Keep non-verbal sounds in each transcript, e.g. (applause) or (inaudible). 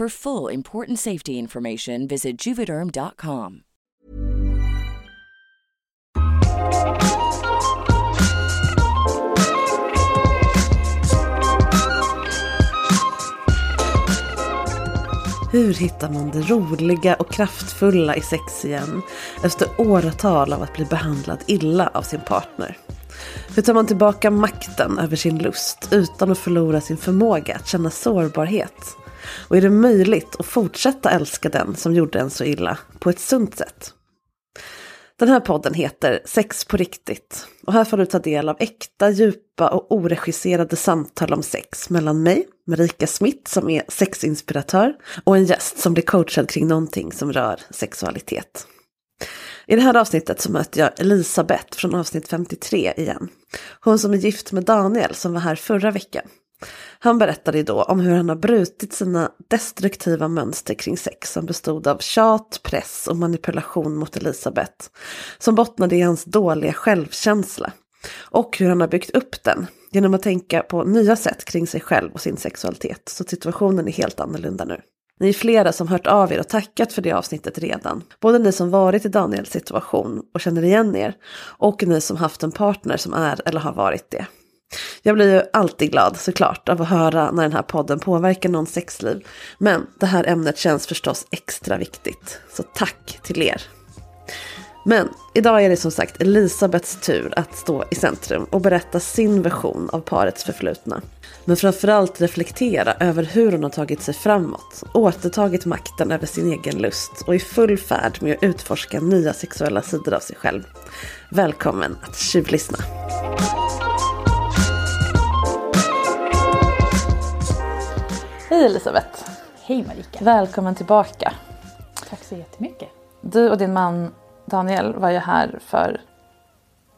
For full important safety information, visit juvederm.com. Hur hittar man det roliga och kraftfulla i sex igen efter åratal av att bli behandlad illa av sin partner? Hur tar man tillbaka makten över sin lust utan att förlora sin förmåga att känna sårbarhet? Och är det möjligt att fortsätta älska den som gjorde en så illa på ett sunt sätt? Den här podden heter Sex på riktigt och här får du ta del av äkta, djupa och oregisserade samtal om sex mellan mig, Marika Smith som är sexinspiratör och en gäst som blir coachad kring någonting som rör sexualitet. I det här avsnittet så möter jag Elisabeth från avsnitt 53 igen. Hon som är gift med Daniel som var här förra veckan. Han berättade då om hur han har brutit sina destruktiva mönster kring sex som bestod av tjat, press och manipulation mot Elisabeth. Som bottnade i hans dåliga självkänsla. Och hur han har byggt upp den genom att tänka på nya sätt kring sig själv och sin sexualitet. Så situationen är helt annorlunda nu. Ni är flera som hört av er och tackat för det avsnittet redan. Både ni som varit i Daniels situation och känner igen er och ni som haft en partner som är eller har varit det. Jag blir ju alltid glad såklart av att höra när den här podden påverkar någons sexliv. Men det här ämnet känns förstås extra viktigt. Så tack till er. Men idag är det som sagt Elisabeths tur att stå i centrum och berätta sin version av parets förflutna. Men framförallt reflektera över hur hon har tagit sig framåt, återtagit makten över sin egen lust och är i full färd med att utforska nya sexuella sidor av sig själv. Välkommen att tjuvlyssna! Hej Elisabeth! Hej Marika! Välkommen tillbaka! Tack så jättemycket! Du och din man Daniel var ju här för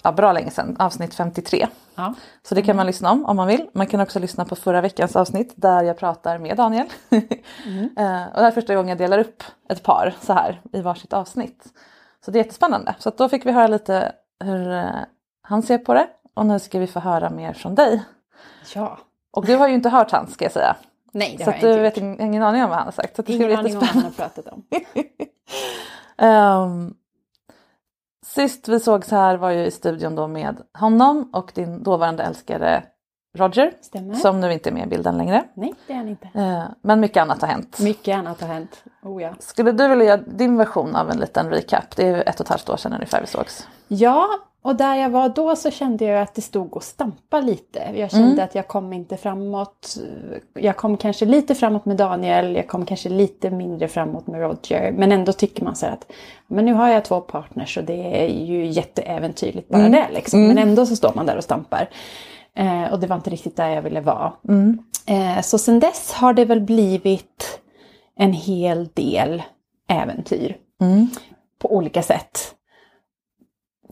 ja, bra länge sedan, avsnitt 53. Ja. Så det kan man lyssna om om man vill. Man kan också lyssna på förra veckans avsnitt där jag pratar med Daniel. Mm. (laughs) och det här är första gången jag delar upp ett par så här i varsitt avsnitt. Så det är jättespännande. Så då fick vi höra lite hur eh, han ser på det och nu ska vi få höra mer från dig. Ja. Och du har ju inte hört hans ska jag säga. Nej, det så har jag du inte vet gjort. ingen aning om vad han har sagt. Så det Ingen aning om vad han har pratat om. (laughs) Ehm, sist vi sågs här var ju i studion då med honom och din dåvarande älskare Roger. Stämmer. Som nu inte är med i bilden längre. Nej, det är han inte. Eh, men mycket annat har hänt. Mycket annat har hänt. Oh ja. Skulle du vilja göra din version av en liten recap? Det är ju ett och ett halvt år sedan ungefär vi sågs. Ja, och där jag var då så kände jag att det stod och stampa lite. Jag kände att jag kom inte framåt. Jag kom kanske lite framåt med Daniel, jag kom kanske lite mindre framåt med Roger. Men ändå tycker man så att men nu har jag två partners och det är ju jätteäventyrligt bara det. Liksom. Men ändå så står man där och stampar. Eh, och det var inte riktigt där jag ville vara. Eh, så sen dess har det väl blivit en hel del äventyr. På olika sätt.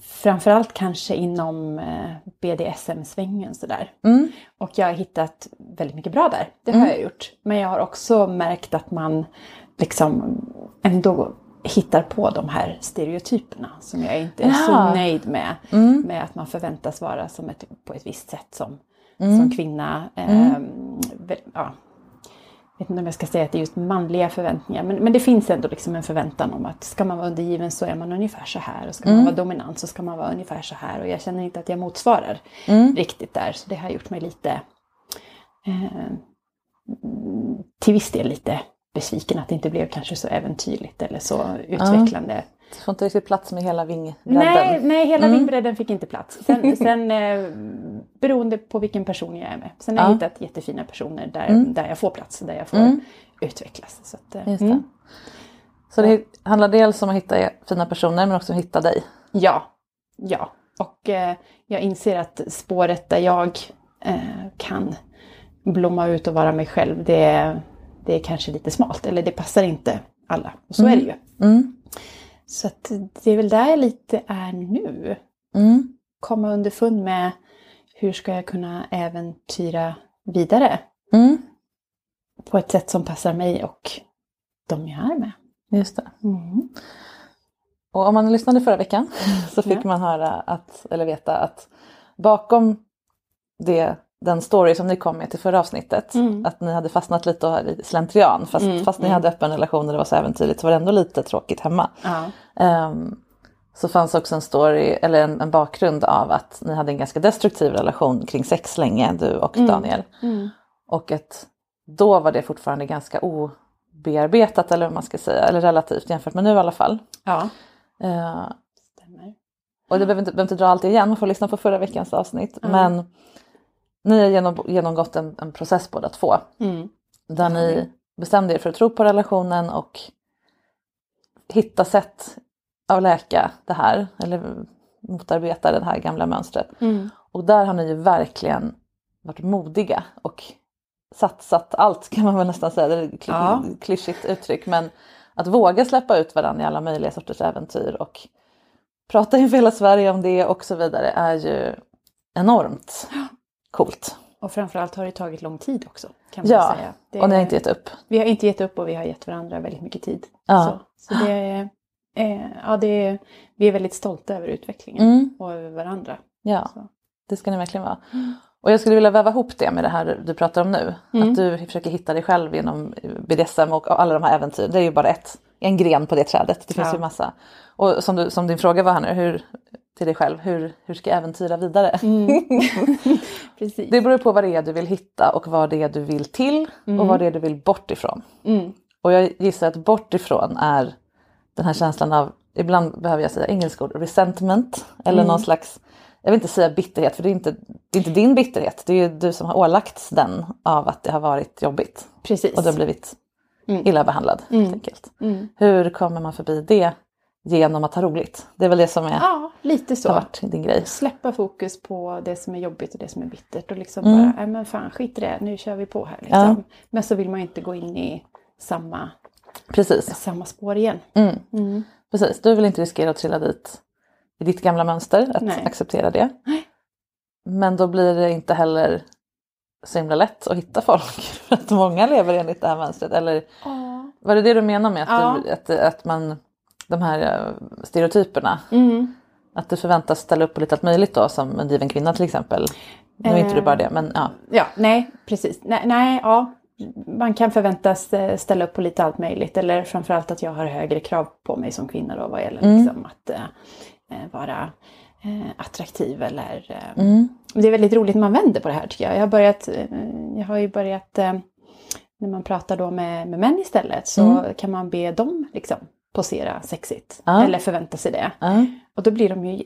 Framförallt kanske inom eh, BDSM-svängen sådär. Och jag har hittat väldigt mycket bra där. Det har jag gjort. Men jag har också märkt att man liksom ändå hittar på de här stereotyperna som jag inte är så Ja. nöjd med. Med att man förväntas vara som ett, på ett visst sätt som, som kvinna. Väl- ja, vet inte om jag ska säga att det är just manliga förväntningar, men, men det finns ändå liksom en förväntan om att ska man vara undergiven så är man ungefär så här och ska man vara dominant så ska man vara ungefär så här och jag känner inte att jag motsvarar riktigt där så det har gjort mig lite eh, till viss del lite besviken att det inte blev kanske så äventyrligt eller så utvecklande. Du får inte riktigt plats med hela vingbredden. Nej, nej, hela vingbredden fick inte plats. Sen, (laughs) sen eh, beroende på vilken person jag är med. Sen har jag Ja. hittat jättefina personer där, där jag får plats, där jag får utvecklas. Så att, eh, det. mm. Så det handlar dels om att hitta fina personer men också om att hitta dig. Ja, ja. Och eh, jag inser att spåret där jag eh, kan blomma ut och vara mig själv, det, är- det är kanske lite smalt. Eller det passar inte alla. Och så är det ju. Mm. Så att det är väl där jag lite är nu. Mm. Komma underfund med hur ska jag kunna äventyra vidare Mm. på ett sätt som passar mig och de jag är med. Just det. Mm. Och om man lyssnade förra veckan (laughs) så fick Ja. man höra att, eller veta att bakom det, den story som ni kom med till förra avsnittet, Mm. att ni hade fastnat lite och i slentrian. Fast, Mm, fast ni mm. hade öppen relation och det var så äventyrligt så var det ändå lite tråkigt hemma. Ja. Ehm, så fanns också en story, eller en, en bakgrund av att ni hade en ganska destruktiv relation kring sex länge, du och Daniel. Mm. Och att då var det fortfarande ganska obearbetat eller vad man ska säga, eller relativt jämfört med nu i alla fall. ja. Stämmer. och det behöver inte, behöver inte dra allt igen, man får lyssna på förra veckans avsnitt. Men ni har genom, genomgått en, en process båda två. Mm. Där ni bestämde er för att tro på relationen och hitta sätt att läka det här. Eller motarbeta det här gamla mönstret. Mm. Och där har ni ju verkligen varit modiga och satsat allt kan man väl nästan säga. Det är ett Ja. klyschigt uttryck. Men att våga släppa ut varandra i alla möjliga sorters äventyr och prata inför hela Sverige om det och så vidare är ju enormt coolt. Och framförallt har det tagit lång tid också. Kan man Ja, säga. Det, och ni har inte gett upp. Vi har inte gett upp och vi har gett varandra väldigt mycket tid. Ja. Så, så det, eh, ja, det vi är väldigt stolta över utvecklingen Mm. och över varandra. Ja, Så. det ska ni verkligen vara. Och jag skulle vilja väva ihop det med det här du pratar om nu. Att du försöker hitta dig själv genom BDSM och alla de här äventyren. Det är ju bara ett, en gren på det trädet. Det finns Ja. ju massa. Och som, du, som din fråga var här nu, hur, till dig själv, hur, hur ska jag äventyra vidare? (laughs) Precis. Det beror på vad det är du vill hitta och vad det är du vill till och vad det är du vill bort ifrån. Mm. Och jag gissar att bort ifrån är den här känslan av, ibland behöver jag säga engelska ord, resentment. Eller någon slags, jag vill inte säga bitterhet för det är inte, det är inte din bitterhet. Det är ju du som har ålagts den av att det har varit jobbigt. Precis. Och du har blivit illa behandlad helt enkelt. Mm. Hur kommer man förbi det genom att ha roligt? Det är väl det som är, Ja, lite har så. varit din grej. Släppa fokus på det som är jobbigt och det som är bittert och liksom Mm. bara, nej men fan skit i det, nu kör vi på här liksom. Men så vill man ju inte gå in i samma, Precis. samma spår igen. Mm. Mm. Precis, du vill inte riskera att trilla dit i ditt gamla mönster, att Nej. acceptera det. Men då blir det inte heller så himla lätt att hitta folk. (laughs) För att många lever enligt det här mönstret. Eller var det det du menar med att, Ja. du, att, att man, de här eh, stereotyperna, Mm. att du förväntas ställa upp på lite allt möjligt då som en driven kvinna till exempel. Nu är inte du bara det, men ja. Ja, nej precis. Nej, nej, ja. Man kan förväntas eh, ställa upp på lite allt möjligt eller framförallt att jag har högre krav på mig som kvinna då vad gäller liksom att eh, vara eh, attraktiv eller eh, Mm. Det är väldigt roligt när man vänder på det här tycker jag. Jag har, börjat, jag har ju börjat, när man pratar då med, med män istället så Mm. kan man be dem liksom posera sexigt. Ja. Eller förvänta sig det. Ja. Och då blir de ju,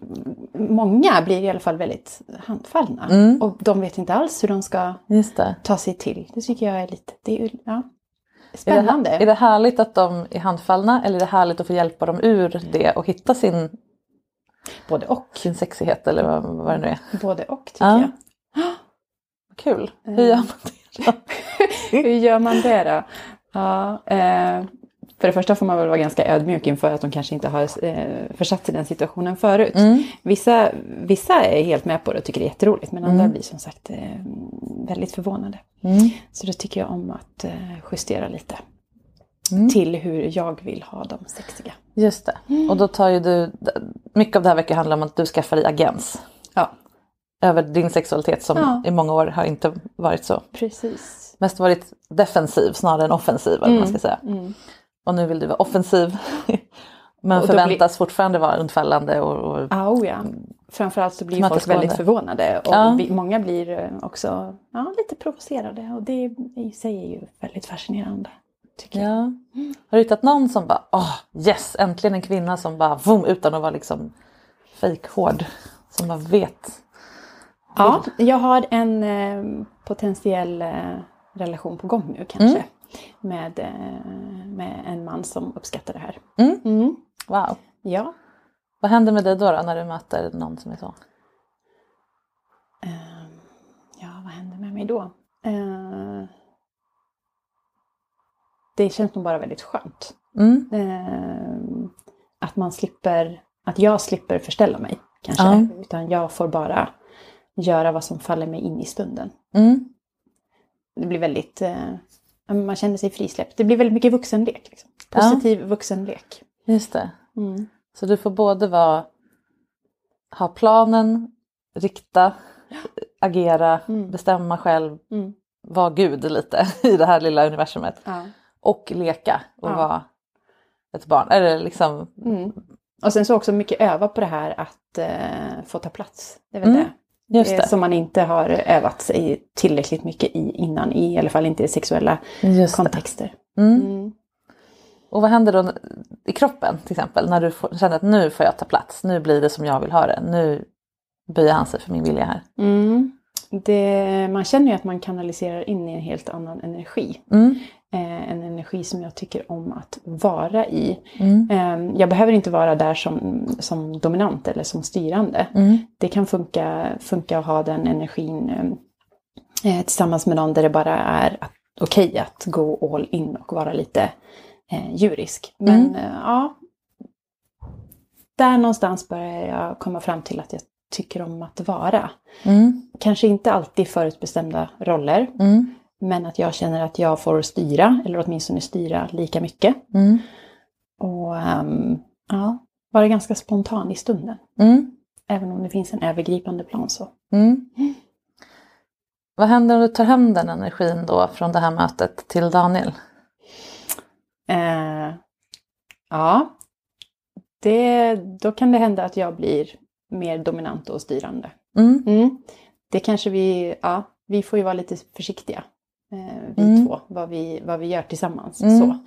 många blir i alla fall väldigt handfallna. Mm. Och de vet inte alls hur de ska ta sig till. Det tycker jag är lite, det är ja, Är det, spännande. är det härligt att de är handfallna eller är det härligt att få hjälpa dem ur det och hitta sin, Både och. sin sexighet eller vad, vad det nu är? Både och tycker Ja. jag. Kul. Hur gör man det då? (laughs) Hur gör man det då? Ja, eh, för det första får man väl vara ganska ödmjuk inför att de kanske inte har eh, försatt sig i den situationen förut. Mm. Vissa, vissa är helt med på det och tycker det är jätteroligt men andra Mm. blir som sagt eh, väldigt förvånade. Mm. Så då tycker jag om att eh, justera lite Mm. till hur jag vill ha dem sexiga. Just det. Och då tar ju du, mycket av det här verkar handla om att du skaffar dig agens Ja, över din sexualitet som Ja. i många år har inte varit så. precis. Mest varit defensiv snarare än offensiv vad man ska säga. Mm. Och nu vill du vara offensiv. (laughs) Men förväntas fortfarande vara undfallande och, och Ah, oh ja. Framförallt så blir folk väldigt förvånade och Ja. vi, många blir eh, också ja, lite provocerade och det i sig är ju väldigt fascinerande. Tycker jag. Ja. Har du hittat någon som bara, åh yes, äntligen en kvinna som bara, vroom, utan att vara liksom fejkhård. Som bara vet. Ja, jag har en eh, potentiell eh, relation på gång nu kanske. Mm. Med, eh, med en man som uppskattar det här. Mm. Mm. Wow. Ja. Vad händer med dig då, då när du möter någon som är så? Eh, ja, vad händer med mig då? Eh, det känns nog bara väldigt skönt. Mm. Eh, att man slipper, att jag slipper förställa mig kanske. Ja. Utan jag får bara göra vad som faller mig in i stunden. Mm. Det blir väldigt, eh, man känner sig frisläppt. Det blir väldigt mycket vuxenlek. Liksom. Ja. Positiv vuxenlek. Just det. Mm. Så du får både vara, ha planen, rikta, agera, Mm. bestämma själv, Mm. vara gud lite (laughs) i det här lilla universumet. Ja. Och leka och Ja. vara ett barn. Det liksom, Mm. Och sen så också mycket öva på det här att eh, få ta plats. Det är väl det. Eh, det. Som man inte har övat sig tillräckligt mycket i innan, i alla fall inte i sexuella kontexter. Mm. Mm. Och vad händer då i kroppen till exempel när du får, känner att nu får jag ta plats, nu blir det som jag vill ha det, nu böjer han sig för min vilja här. Mm. Det, man känner ju att man kanaliserar in i en helt annan energi. Mm. Eh, en energi som jag tycker om att vara i. Mm. Eh, jag behöver inte vara där som, som dominant eller som styrande. Mm. Det kan funka, funka att ha den energin eh, tillsammans med någon där det bara är okej att gå all in och vara lite eh, djurisk. Men Mm. eh, ja, där någonstans börjar jag komma fram till att jag tycker om att vara. Mm. Kanske inte alltid förutbestämda roller, Mm. Men att jag känner att jag får styra, eller åtminstone styra lika mycket. Mm. Och ehm, ja, vara ganska spontan i stunden. Mm. Även om det finns en övergripande plan så. Mm. Vad händer om du tar hem den energin då från det här mötet till Daniel? Eh, ja, det, då kan det hända att jag blir mer dominant och styrande. Mm. Mm. Det kanske vi, ja, vi får ju vara lite försiktiga, vi Mm. två, vad vi, vad vi gör tillsammans. Mm. Så.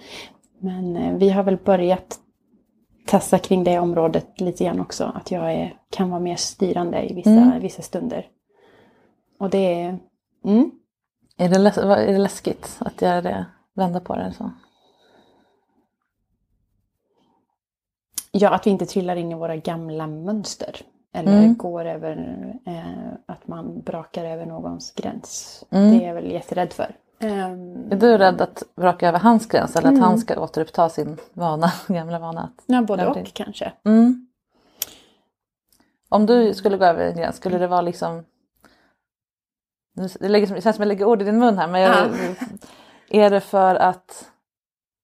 Men eh, vi har väl börjat tassa kring det området lite grann också, att jag är, kan vara mer styrande i vissa, Mm. vissa stunder. Och det är, mm, Är, det läs- är det läskigt att göra det, vända på det? Så? Ja, att vi inte trillar in i våra gamla mönster. Eller Mm. går över, eh, att man brakar över någons gräns. Mm. Det är jag väl jätterädd för. Ehm, Är du rädd att vraka över hans gräns eller att Mm. han ska återuppta sin vana, (laughs) gamla vana? Att... Ja, både och det- kanske. Mm. Om du skulle gå över en gräns, skulle det vara liksom... Det, lägger, det känns som jag lägger ord i din mun här men jag, (laughs) är det för att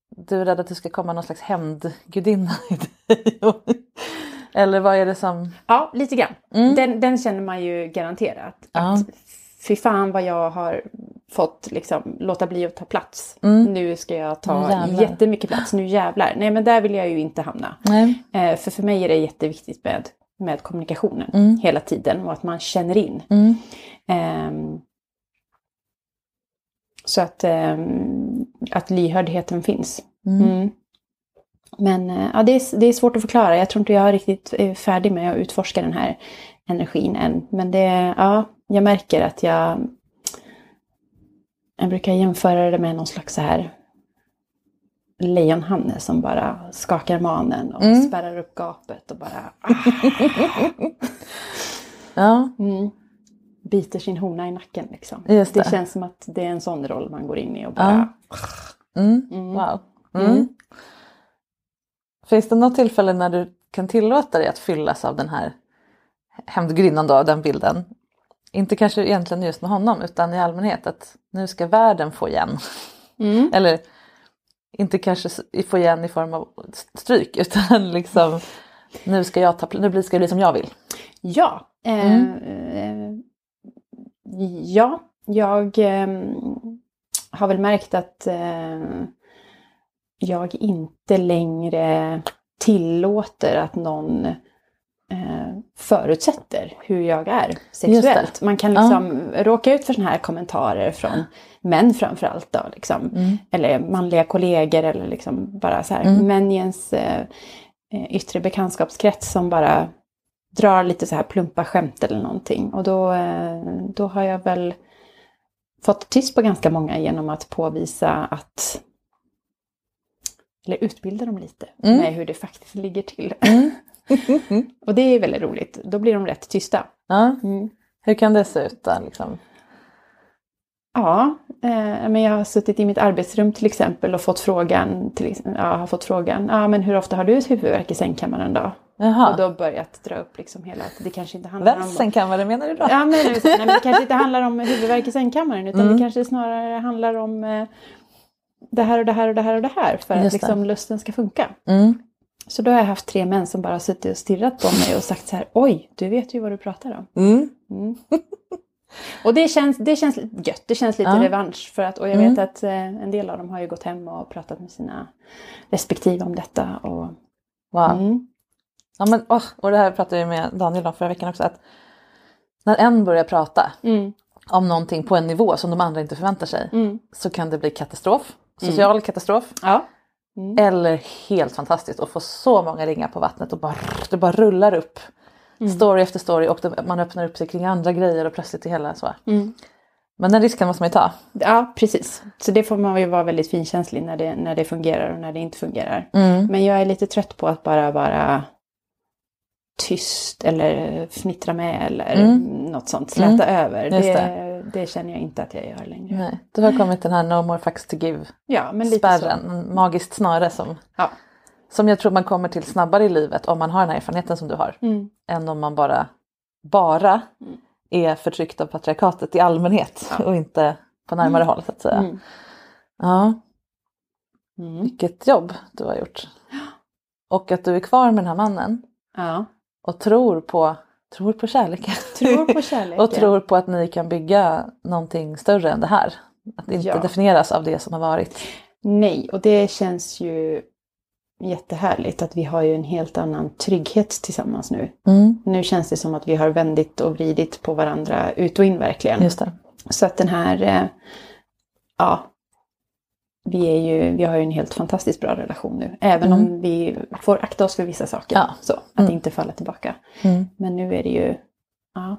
du är rädd att det ska komma någon slags hämndgudinna i dig? (laughs) Eller vad är det som... Ja, lite grann. Mm. Den, den känner man ju garanterat. Ja. Att fy fan vad jag har fått liksom, låta bli att ta plats. Mm. Nu ska jag ta jävlar. jättemycket plats, nu jävlar. Nej men där vill jag ju inte hamna. Eh, för för mig är det jätteviktigt med, med kommunikationen Mm. hela tiden och att man känner in. Mm. Ehm, så att, ehm, att lyhördheten finns. Mm. Mm. Men eh, ja, det, är, det är svårt att förklara. Jag tror inte jag är riktigt är färdig med att utforska den här energin än. Men det, ja, jag märker att jag... Jag brukar jämföra det med någon slags så här lejonhanne som bara skakar manen och Mm. spärrar upp gapet och bara ah, (laughs) Ja, mm, biter sin hona i nacken. Liksom. Just det. det. känns som att det är en sån roll man går in i och bara... mm. Mm. wow. Finns det något tillfälle när du kan tillåta dig att fyllas av den här hämndgudinnan då, av den bilden? Inte kanske egentligen just med honom utan i allmänhet att nu ska världen få igen. Mm. (laughs) Eller inte kanske få igen i form av stryk (laughs) utan liksom nu ska jag ta nu ska det bli som jag vill. Ja. Eh, Mm. eh, ja, jag eh, har väl märkt att eh, jag inte längre tillåter att någon eh, förutsätter hur jag är sexuellt. Man kan liksom råka ut för såna här kommentarer från män framförallt då, liksom. Mm. eller manliga kollegor eller liksom bara så här Mm. män i ens eh, yttre bekantskapskrets som bara drar lite så här plumpa skämt eller någonting. Och då, eh, då har jag väl fått tyst på ganska många genom att påvisa att eller utbilda dem lite Mm. med hur det faktiskt ligger till. Mm. (laughs) och det är väldigt roligt. Då blir de rätt tysta. Ja. Mm. Hur kan det se ut då? Liksom? Ja, eh, men jag har suttit i mitt arbetsrum till exempel och fått frågan, till, ja, har fått frågan, ja men hur ofta har du huvudvärk i sängkammaren då? Och Jaha. då börjat dra upp liksom hela, att det kanske inte handlar om... Vems sängkammare menar du då? Ja, men, nej, men det kanske inte (laughs) handlar om huvudvärk i sängkammaren utan Mm. det kanske snarare handlar om eh, det här och det här och det här och det här för att det. liksom lusten ska funka. Mm. Så då har jag haft tre män som bara suttit och stirrat på mig och sagt så här, oj, du vet ju vad du pratar om. Mm. Mm. (laughs) och det känns, det känns gött, det känns lite Ja. revansch för att, och jag Mm. vet att eh, en del av dem har ju gått hem och pratat med sina respektive om detta. Och, Wow. mm. Ja, men, åh, och det här pratade jag med Daniel om förra veckan också. Att när en börjar prata Mm. om någonting på en nivå som de andra inte förväntar sig Mm. så kan det bli katastrof. Social katastrof. Ja. Eller helt fantastiskt att få så många ringar på vattnet och bara, det bara rullar upp. Story efter story och det, man öppnar upp sig kring andra grejer och plötsligt är hela så. Mm. Men den risken måste man ju ta. Ja, precis. Så det får man ju vara väldigt finkänslig när det, när det fungerar och när det inte fungerar. Mm. Men jag är lite trött på att bara vara tyst eller fnittra med eller Mm. något sånt, släta över. Just Det, det känner jag inte att jag gör längre. Nej, det har kommit den här no more fucks to give Ja, men lite spärren, så. magiskt snöre som, Ja. som jag tror man kommer till snabbare i livet om man har den här erfarenheten som du har. Mm. än om man bara, bara är förtryckt av patriarkatet i allmänhet och inte på närmare håll så att säga. Mm. Ja, Mm. vilket jobb du har gjort. Och att du är kvar med den här mannen Ja. och tror på, tror på kärleken. Tror på kärlek. (laughs) och tror på att ni kan bygga någonting större än det här. Att inte Ja. definieras av det som har varit. Nej, och det känns ju jättehärligt att vi har ju en helt annan trygghet tillsammans nu. Mm, Nu känns det som att vi har vändit och vridit på varandra ut och in verkligen. just det. Så att den här, eh, ja, vi, är ju, vi har ju en helt fantastiskt bra relation nu. Även om vi får akta oss för vissa saker. Ja. Så, att Mm. inte falla tillbaka. Mm. Men nu är det ju, ja.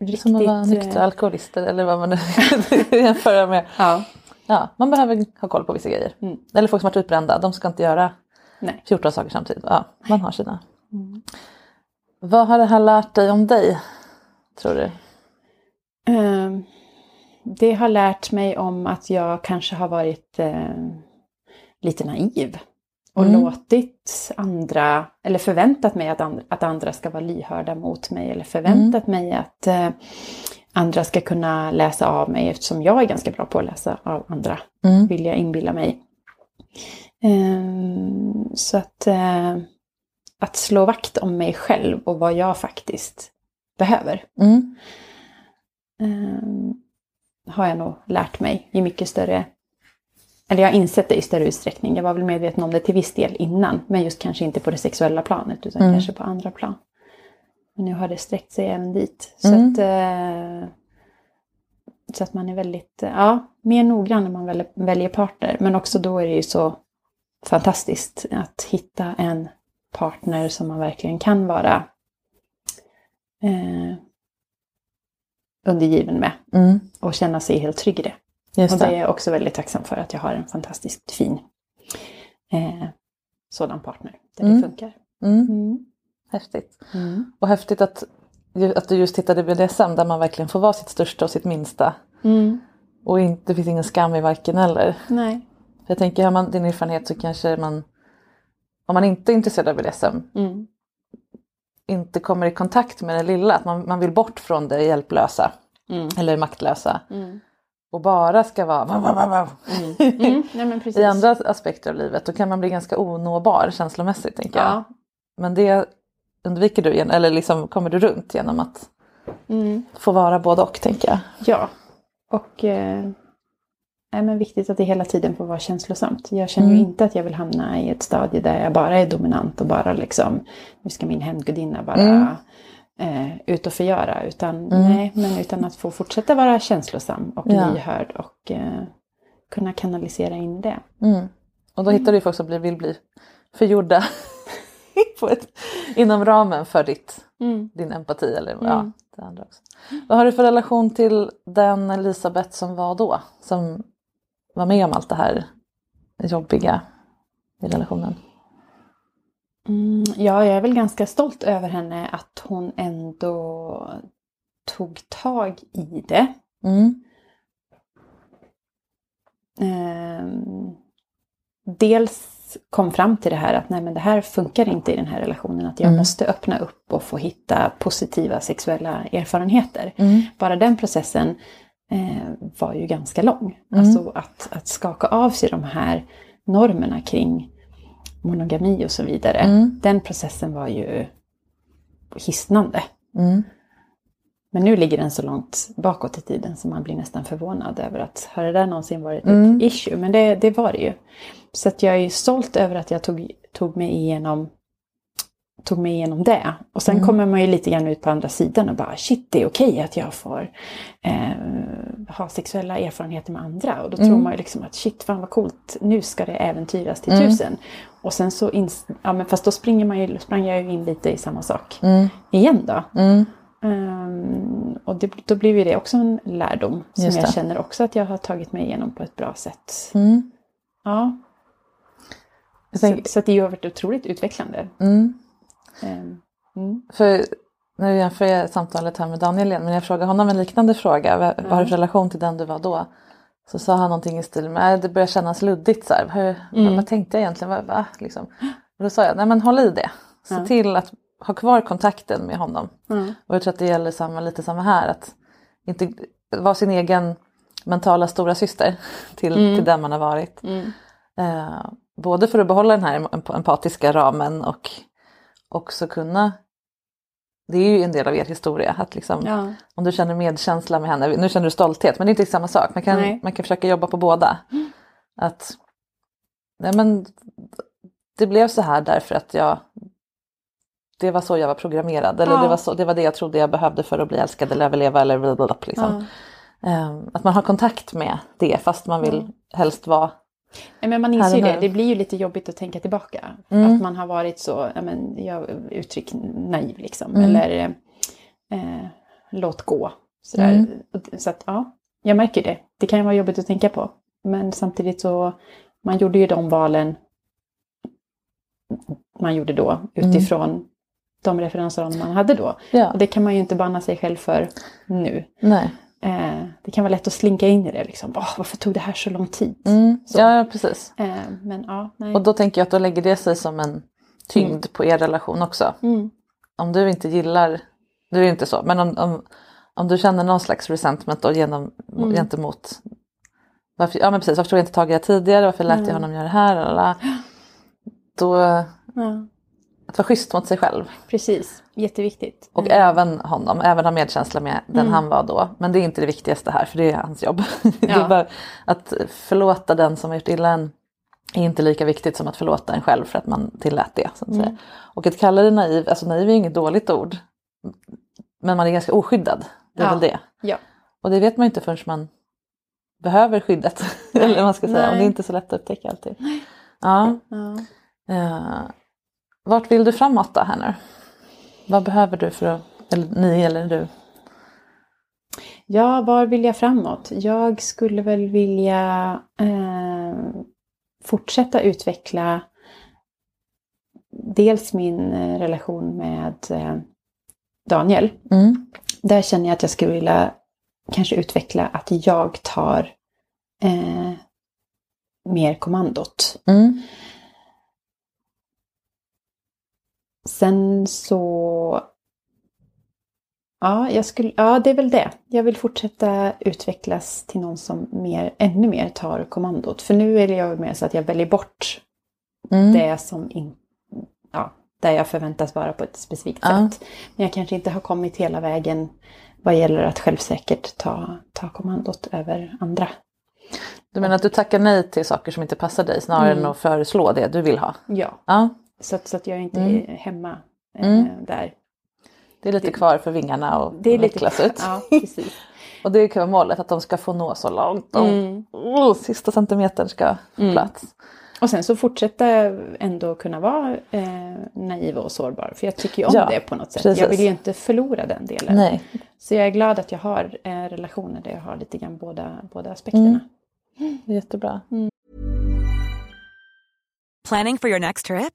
Riktigt, Som att vara eh, nyktra alkoholister eller vad man nu (laughs) jämföra med. Ja, Ja, man behöver ha koll på vissa grejer. Mm. Eller folk som varit utbrända, de ska inte göra nej. 14 saker samtidigt. Ja, man har sina. Mm. Vad har det här lärt dig om dig? Tror du? Ehm, Det har lärt mig om att jag kanske har varit eh, lite naiv. Och Mm. låtit andra, eller förväntat mig att, and, att andra ska vara lyhörda mot mig. Eller förväntat Mm. mig att eh, andra ska kunna läsa av mig eftersom jag är ganska bra på att läsa av andra. Mm. Vill jag inbilla mig. Ehm, så att, eh, att slå vakt om mig själv och vad jag faktiskt behöver. Har jag nog lärt mig i mycket större... Eller jag har insett det i större utsträckning. Jag var väl medveten om det till viss del innan. Men just kanske inte på det sexuella planet utan Mm. kanske på andra plan. Men nu har det sträckt sig även dit. Så, Mm. att, eh, så att man är väldigt, eh, ja, mer noggrann när man väljer, väljer partner. Men också då är det ju så fantastiskt att hitta en partner som man verkligen kan vara eh, undergiven med Mm. och känna sig helt trygg i det. Just Och det är jag också väldigt tacksam för att jag har en fantastiskt fin eh, sådan partner där Mm. det funkar. Mm. Mm. Häftigt. Mm. Och häftigt att, att du just hittade BDSM där man verkligen får vara sitt största och sitt minsta. Mm. Och inte, det finns ingen skam i varken eller. Nej. För jag tänker, har man din erfarenhet så kanske man, om man inte är intresserad av BDSM, Mm. Inte kommer i kontakt med det lilla. Att man, man vill bort från det hjälplösa Mm. eller maktlösa. Mm. Och bara ska vara wow, wow, wow. Mm. Nej, i andra aspekter av livet. Då kan man bli ganska onåbar känslomässigt tänker jag. Ja. Men det undviker du, gen- eller liksom kommer du runt genom att Mm. få vara både och tänker jag. Ja. Och eh, nej, men viktigt att det hela tiden får vara känslosamt. Jag känner ju Mm. inte att jag vill hamna i ett stadie där jag bara är dominant och bara liksom, nu ska min hämndgudinna bara Mm. eh, ut och förgöra. Utan, nej, men utan att få fortsätta vara känslosam och Ja. lyhörd och eh, kunna kanalisera in det. Mm. Och då hittar du ju folk som blir, vill bli förgjorda (laughs) ett, inom ramen för ditt, din empati eller ja, Mm. det andra också. Vad har du för relation till den Elisabeth som var då? Som var med om allt det här jobbiga i relationen? Mm, ja, jag är väl ganska stolt över henne att hon ändå tog tag i det. Mm. Ehm, dels kom fram till det här att nej men det här funkar inte i den här relationen. Att jag Mm. måste öppna upp och få hitta positiva sexuella erfarenheter. Mm. Bara den processen var ju ganska lång. Mm. Alltså att, att skaka av sig de här normerna kring monogami och så vidare. Mm. Den processen var ju hisnande. Mm. Men nu ligger den så långt bakåt i tiden så man blir nästan förvånad över att har det där någonsin varit ett Mm. issue? Men det, det var det ju. Så att jag är stolt över att jag tog, tog, mig igenom, tog mig igenom det. Och sen Mm. kommer man ju lite grann ut på andra sidan och bara shit det är okej att jag får eh, ha sexuella erfarenheter med andra. Och då tror Mm. man ju liksom att shit fan vad coolt, nu ska det äventyras till Mm. tusen. Och sen så, ins- ja men fast då springer man ju, sprang jag ju in lite i samma sak Mm. igen då. Ehm, och det, då blir ju det också en lärdom som jag känner också att jag har tagit mig igenom på ett bra sätt. Mm. Ja, så, så att det har varit otroligt utvecklande. Mm. Ehm, mm. För nu jämför jag samtalet här med Daniel igen, men jag frågade honom en liknande fråga. Vad har du för relation till den du var då? Så sa han någonting i stil med, "Nej, det börjar kännas luddigt så. Hur, vad, vad tänkte jag egentligen? Vad, va? Liksom. Och då sa jag, nej men håll i det. Se Ja. till att ha kvar kontakten med honom. Mm. Och jag tror att det gäller samma, lite samma här. Att inte vara sin egen mentala stora syster (laughs) till, till den man har varit. Mm. Eh, både för att behålla den här emp- empatiska ramen och också kunna det är ju en del av er historia att liksom, Ja. om du känner medkänsla med henne, nu känner du stolthet men det är inte samma sak, man kan, Nej. man kan försöka jobba på båda. Att nej men, det blev så här därför att jag det var så jag var programmerad eller Ja. det, var så, det var det jag trodde jag behövde för att bli älskad eller överleva eller blablabla, liksom. Eh, Att man har kontakt med det fast man vill helst vara Nej, men man inser ju det. Det blir ju lite jobbigt att tänka tillbaka. Mm. Att man har varit så, ja, men, jag uttryck naiv liksom. Mm. Eller eh, låt gå. Sådär. Mm. Så att ja, jag märker det. Det kan ju vara jobbigt att tänka på. Men samtidigt så, man gjorde ju de valen man gjorde då utifrån de referensramar man hade då. Mm. Ja. Och det kan man ju inte banna sig själv för nu. Nej. Eh, det kan vara lätt att slinka in i det liksom. Åh, varför tog det här så lång tid? Mm. Så. Ja, precis. Eh, men ja, nej. Och då tänker jag att då lägger det sig som en tyngd på er relation också. Mm. Om du inte gillar, du är inte så, men om, om, om du känner någon slags resentment då genom, Mm. gentemot varför, ja men precis, varför tog jag inte tag i det tidigare, varför lät jag Mm. honom göra det här? Då, Ja, att vara schysst mot sig själv precis, jätteviktigt. och Mm. även honom, även ha medkänsla med den han var då. Men det är inte det viktigaste här för det är hans jobb. (laughs) det är Ja. bara, att förlåta den som har gjort illa en är inte lika viktigt som att förlåta en själv för att man tillät det. Så att Mm. säga. Och att kalla det naiv, alltså naiv är inget dåligt ord. Men man är ganska oskyddad, det är Ja. väl det. Ja. Och det vet man ju inte förrän man behöver skyddet. (laughs) Eller man ska säga. Och det Nej. är inte så lätt att upptäcka alltid. Ja. Ja. Eh, vart vill du framåt då nu? Vad behöver du för att, eller ni eller du? Ja, var vill jag framåt? Jag skulle väl vilja eh, fortsätta utveckla dels min eh, relation med eh, Daniel. Mm. Där känner jag att jag skulle vilja kanske utveckla att jag tar eh, mer kommandot. Mm. Sen så... Ja, jag skulle, ja, det är väl det. Jag vill fortsätta utvecklas till någon som mer, ännu mer tar kommandot. För nu är jag mer så att jag väljer bort Mm. det som in, ja, där jag förväntas vara på ett specifikt Ja. sätt. Men jag kanske inte har kommit hela vägen vad gäller att självsäkert ta, ta kommandot över andra. Du menar att du tackar nej till saker som inte passar dig snarare Mm. än att föreslå det du vill ha? Ja, Ja, så att, så att jag inte Mm. är hemma eh, Mm. där. det är lite kvar för vingarna och Det är lite vecklas ut. Ja, (laughs) precis. Och det kan vara målet, att de ska få nå så långt. De, Mm. oh, sista centimetern ska få Mm. plats. Och sen så fortsätta ändå kunna vara eh, naiv och sårbar. För jag tycker ju om Ja, det på något sätt. precis. Jag vill ju inte förlora den delen. Nej. Så jag är glad att jag har eh, relationer där jag har lite grann båda, båda aspekterna. Det är jättebra. Planning for your next trip?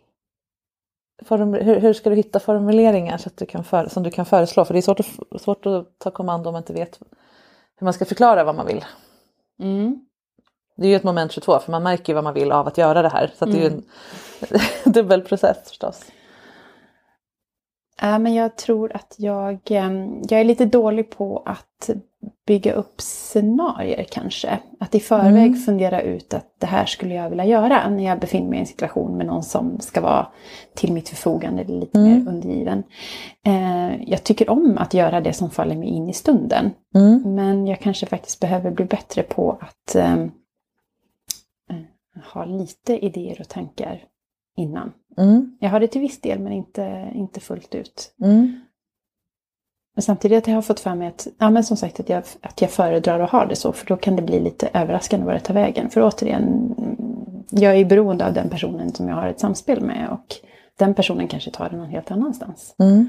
form, hur, hur ska du hitta formuleringar så att du kan för, som du kan föreslå? För det är svårt att, svårt att ta kommando om man inte vet hur man ska förklara vad man vill. Mm. Det är ju ett moment 22 för man märker ju vad man vill av att göra det här. Så att det är ju en (laughs) dubbel process förstås. Ja, men jag tror att jag, em, jag är lite dålig på att bygga upp scenarier kanske. Att i förväg Mm. fundera ut att det här skulle jag vilja göra när jag befinner mig i en situation med någon som ska vara till mitt förfogande eller lite Mm. mer undergiven. Eh, jag tycker om att göra det som faller mig in i stunden. Mm. Men jag kanske faktiskt behöver bli bättre på att em, eh, ha lite idéer och tankar innan. Mm. Jag har det till viss del men inte, inte fullt ut. Men samtidigt har jag fått för mig att, ja men som sagt att jag, att jag föredrar att ha det så för då kan det bli lite överraskande var det tar vägen. För återigen, jag är beroende av den personen som jag har ett samspel med och den personen kanske tar det någon helt annanstans. Mm.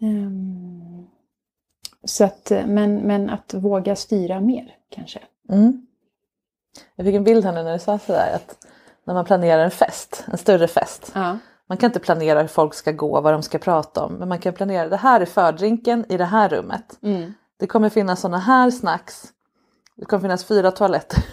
Um, så att, men, men att våga styra mer kanske. Mm. Jag fick en bild här nu när du sa sådär att när man planerar en fest, en större fest. Ja. Man kan inte planera hur folk ska gå, vad de ska prata om. Men man kan planera, det här är fördrinken i det här rummet. Mm. Det kommer finnas sådana här snacks. Det kommer finnas fyra toaletter.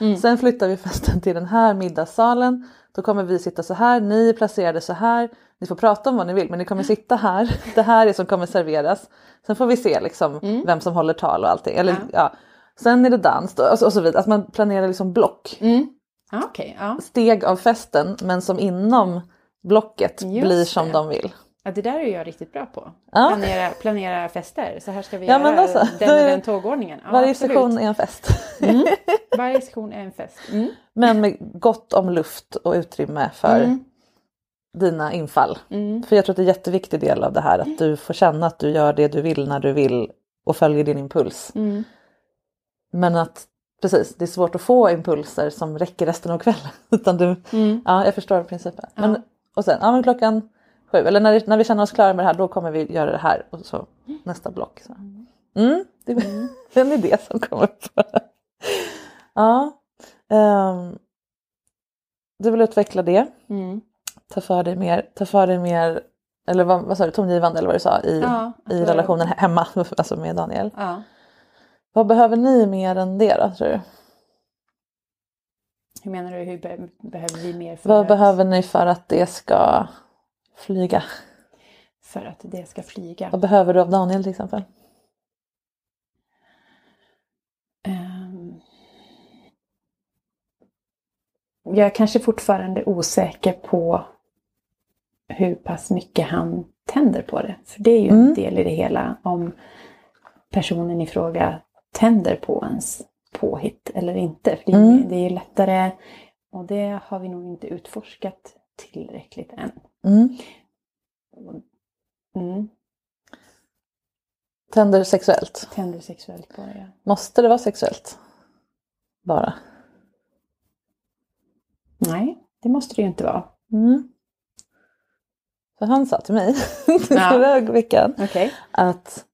Mm. (laughs) Sen flyttar vi festen till den här middagssalen. Då kommer vi sitta så här, ni är placerade så här. Ni får prata om vad ni vill men ni kommer sitta här. (laughs) Det här är som kommer serveras. Sen får vi se liksom vem som håller tal och allting. Eller, Mm. Ja. ja. Sen är det dans och, så, och så vidare. Att man planerar liksom block. Mm. Ja, okej. ja. Steg av festen men som inom blocket Just blir som det. de vill. ja, det där är jag riktigt bra på. Ja. Planera, planera fester. Så här ska vi Ja, göra alltså, den och den tågordningen. Ja, Varje absolut. session är en fest. (laughs) Varje session är en fest. Mm. Men med gott om luft och utrymme för Mm. dina infall. Mm. För jag tror att det är en jätteviktig del av det här att du får känna att du gör det du vill när du vill och följer din impuls. Mm. Men att precis, det är svårt att få impulser som räcker resten av kvällen. (laughs) Utan du, Mm. ja, jag förstår principen. Men. Och sen, ja men klockan sju, eller när, när vi känner oss klara med det här då kommer vi göra det här och så nästa block. Så. Mm, det är (laughs) en idé som kommer upp. (laughs) ja, ehm, du vill utveckla det, Mm. ta för dig mer, ta för dig mer, eller vad, vad sa du, tongivande eller vad du sa i, Ja, i relationen he- hemma, (laughs) alltså med Daniel. Ja. Vad behöver ni mer än det då tror du? Hur menar du? Hur be- behöver vi mer för, Vad behöver ni för att det ska flyga? för att det ska flyga? Vad behöver du av Daniel till exempel? Ehm, jag är kanske fortfarande osäker på hur pass mycket han tänder på det. För det är ju en Mm. del i det hela om personen i fråga tänder på ens påhitt eller inte. För det, är, Mm. det är ju lättare och det har vi nog inte utforskat tillräckligt än. Mm. Mm. Tänder sexuellt? Tänder sexuellt bara ja. Måste det vara sexuellt? Bara? Nej, det måste det ju inte vara. Mm. För han sa till mig (laughs) Ja. (laughs) förra veckan Okej. att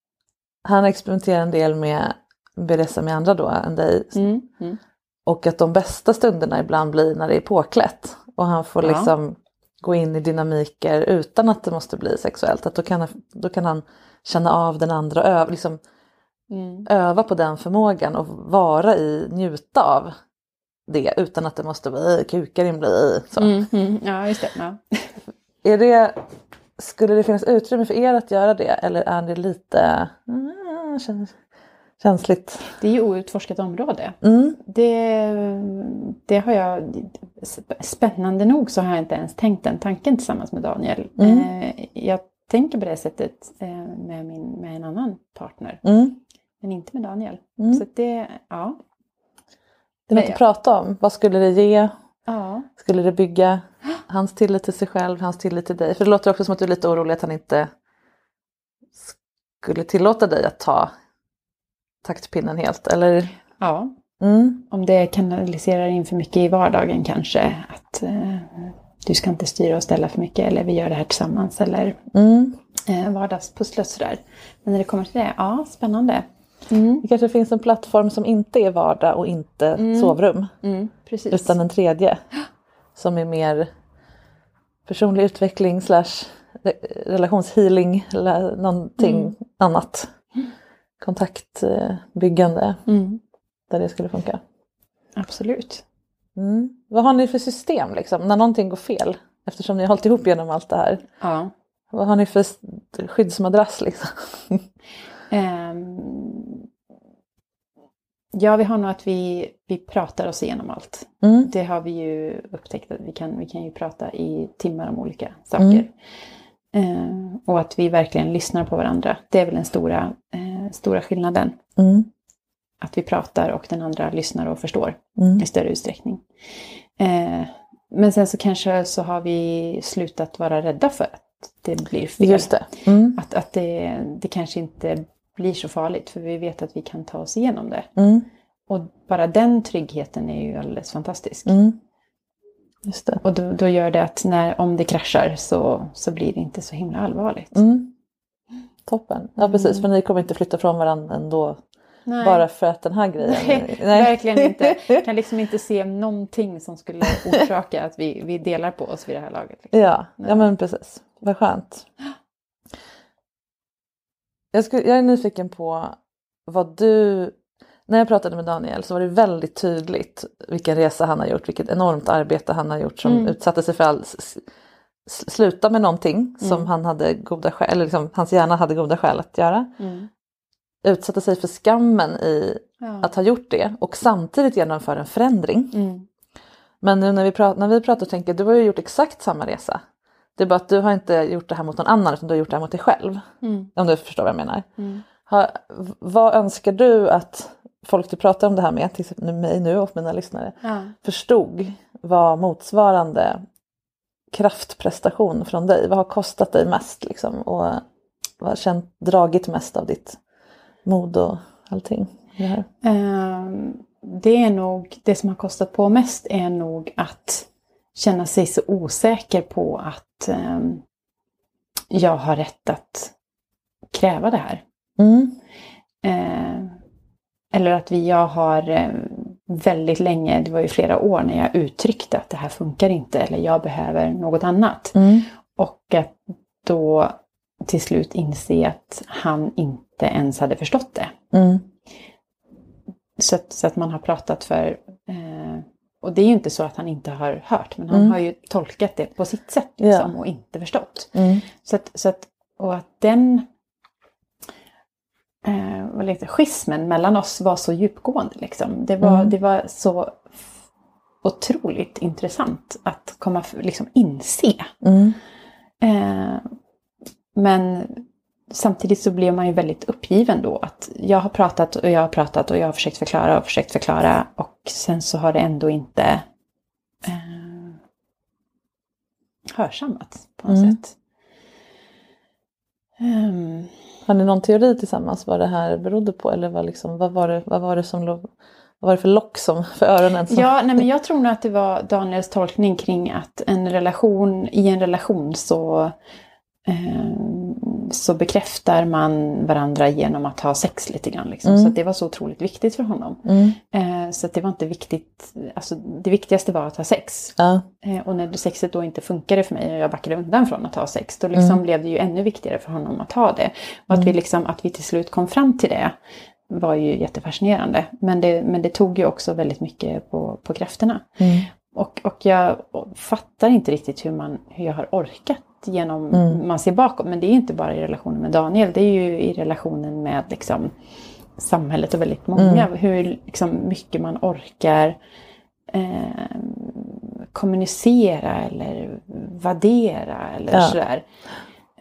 han experimenterar en del med BDSM med andra då än dig. Mm. Mm. Och att de bästa stunderna ibland blir när det är påklätt. Och han får Ja. liksom gå in i dynamiker utan att det måste bli sexuellt. Att då, kan då kan han känna av den andra och öva, liksom, Mm. öva på den förmågan och vara i, njuta av det utan att det måste bli kukar in bli så. Mm. Mm. Ja, just det. Ja. Är det, skulle det finnas utrymme för er att göra det eller är det lite mm, käns- känsligt? Det är ju outforskat område. Mm. Det, det har jag, spännande nog så har jag inte ens tänkt den tanken tillsammans med Daniel. Mm. Eh, Jag tänker på det sättet eh, med, min, med en annan partner, Mm. men inte med Daniel. Mm. Så det, ja. Det är något att prata om. Vad skulle det ge? ja. Skulle det bygga hans tillit till sig själv, hans tillit till dig? För det låter också som att du är lite orolig att han inte skulle tillåta dig att ta taktpinnen helt. Eller? ja. Mm. Om det kanaliserar in för mycket i vardagen kanske. Att eh, du ska inte styra och ställa för mycket eller vi gör det här tillsammans. Eller Mm. eh, vardagspusslet sådär. Men när det kommer till det, ja spännande. Mm. Det kanske finns en plattform som inte är vardag och inte Mm. sovrum. Mm, precis. Utan en tredje som är mer personlig utveckling slash re- relationshealing eller någonting Mm. annat. Kontaktbyggande Mm, där det skulle funka. absolut. Mm. Vad har ni för system liksom när någonting går fel? Eftersom ni har hållit ihop genom allt det här. Ja. Vad har ni för skyddsmadrass liksom? (laughs) Ehm, ja, vi har nog att vi, vi pratar oss igenom allt. Mm. Det har vi ju upptäckt att vi kan, vi kan ju prata i timmar om olika saker. Ehm, och att vi verkligen lyssnar på varandra. Det är väl den stora, eh, stora skillnaden. Mm. Att vi pratar och den andra lyssnar och förstår Mm. i större utsträckning. Eh, men sen så kanske så har vi slutat vara rädda för att det blir fel. Just det. Mm. Att, att det, det kanske inte blir så farligt för vi vet att vi kan ta oss igenom det. Mm. Och bara den tryggheten är ju alldeles fantastisk. Mm. Just det. Och då, då gör det att när, om det kraschar så, så blir det inte så himla allvarligt. Mm. Toppen. Ja precis, för ni kommer inte flytta från varandra ändå Nej. bara för att den här (laughs) grejen... Nej, verkligen inte. Jag (laughs) kan liksom inte se någonting som skulle orsaka att vi, vi delar på oss vid det här laget. Liksom. Ja, ja men precis. Vad skönt. Jag, skulle, jag är nyfiken på vad du... När jag pratade med Daniel så var det väldigt tydligt vilken resa han har gjort, vilket enormt arbete han har gjort som Mm. utsatte sig för all... s- Sluta med någonting som Mm. han hade goda skäl, eller liksom, hans hjärna hade goda skäl att göra. Mm. Utsatte sig för skammen i Ja. att ha gjort det och samtidigt genomföra en förändring. Mm. Men nu när vi, pratar, när vi pratar och tänker, du har ju gjort exakt samma resa. Det är bara att du har inte gjort det här mot någon annan utan du har gjort det här mot dig själv. Mm. Om du förstår vad jag menar. Mm. Ha, vad önskar du att folk du pratar om det här med, till exempel mig nu och mina lyssnare, Ja. förstod vad motsvarande kraftprestation från dig, vad har kostat dig mest liksom och vad har känt, dragit mest av ditt mod och allting? Det? Ehm, det är nog, det som har kostat på mest är nog att känna sig så osäker på att ehm, jag har rätt att kräva det här. Mm. Eh, eller att vi, jag har eh, väldigt länge, det var ju flera år när jag uttryckte att det här funkar inte eller jag behöver något annat. Mm. Och att då till slut inse att han inte ens hade förstått det. Mm. Så att, så att man har pratat för... Eh, och det är ju inte så att han inte har hört, men han Mm. har ju tolkat det på sitt sätt liksom, och inte förstått. Mm. Så att, så att, och att den eh, vad heter, schismen mellan oss var så djupgående. Liksom. Det, var, Mm. det var så otroligt intressant att komma, liksom, inse. Mm. Eh, men samtidigt så blev man ju väldigt uppgiven då. Att jag har pratat och jag har pratat och jag har försökt förklara och försökt förklara. Och sen så har det ändå inte eh, hörsammats på något Mm. sätt. Um, Har ni någon teori tillsammans vad det här berodde på? Eller vad, liksom, vad, var, det, vad var det som vad var det för lock som, för öronen? Som, Ja, nej, men jag tror nog att det var Daniels tolkning kring att en relation, i en relation så, um, så bekräftar man varandra genom att ha sex lite grann. Liksom. Mm. Så det var så otroligt viktigt för honom. Mm. Eh, så det var inte viktigt, alltså det viktigaste var att ha sex. Ja. Eh, och när sexet då inte funkade för mig och jag backade undan från att ha sex, då liksom Mm. blev det ju ännu viktigare för honom att ha det. Och att, vi liksom, att vi till slut kom fram till det var ju jättefascinerande. Men det, men det tog ju också väldigt mycket på, på krafterna. Mm. Och, och jag fattar inte riktigt hur, man, hur jag har orkat genom, Mm. man ser bakåt. Men det är ju inte bara i relationen med Daniel, det är ju i relationen med liksom, samhället och väldigt många. Mm. Hur liksom, mycket man orkar eh, kommunicera eller värdera eller Ja. sådär.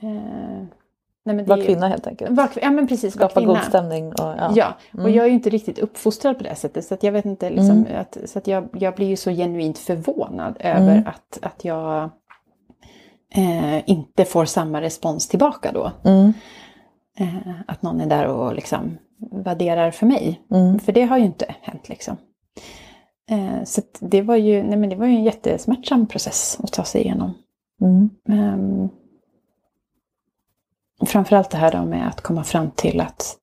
Eh, nej, Var kvinna helt enkelt. Var, ja men precis, Skapa god stämning. Och, ja. Ja, och Mm. jag är ju inte riktigt uppfostrad på det sättet. Så att jag vet inte, liksom, Mm. att, så att jag, jag blir ju så genuint förvånad över Mm. att, att jag eh, inte får samma respons tillbaka då. Mm. Eh, att någon är där och liksom värderar för mig. Mm. För det har ju inte hänt liksom. Eh, så det var ju, nej men det var ju en jättesmärtsam process att ta sig igenom. Mm. Um, framförallt det här då med att komma fram till att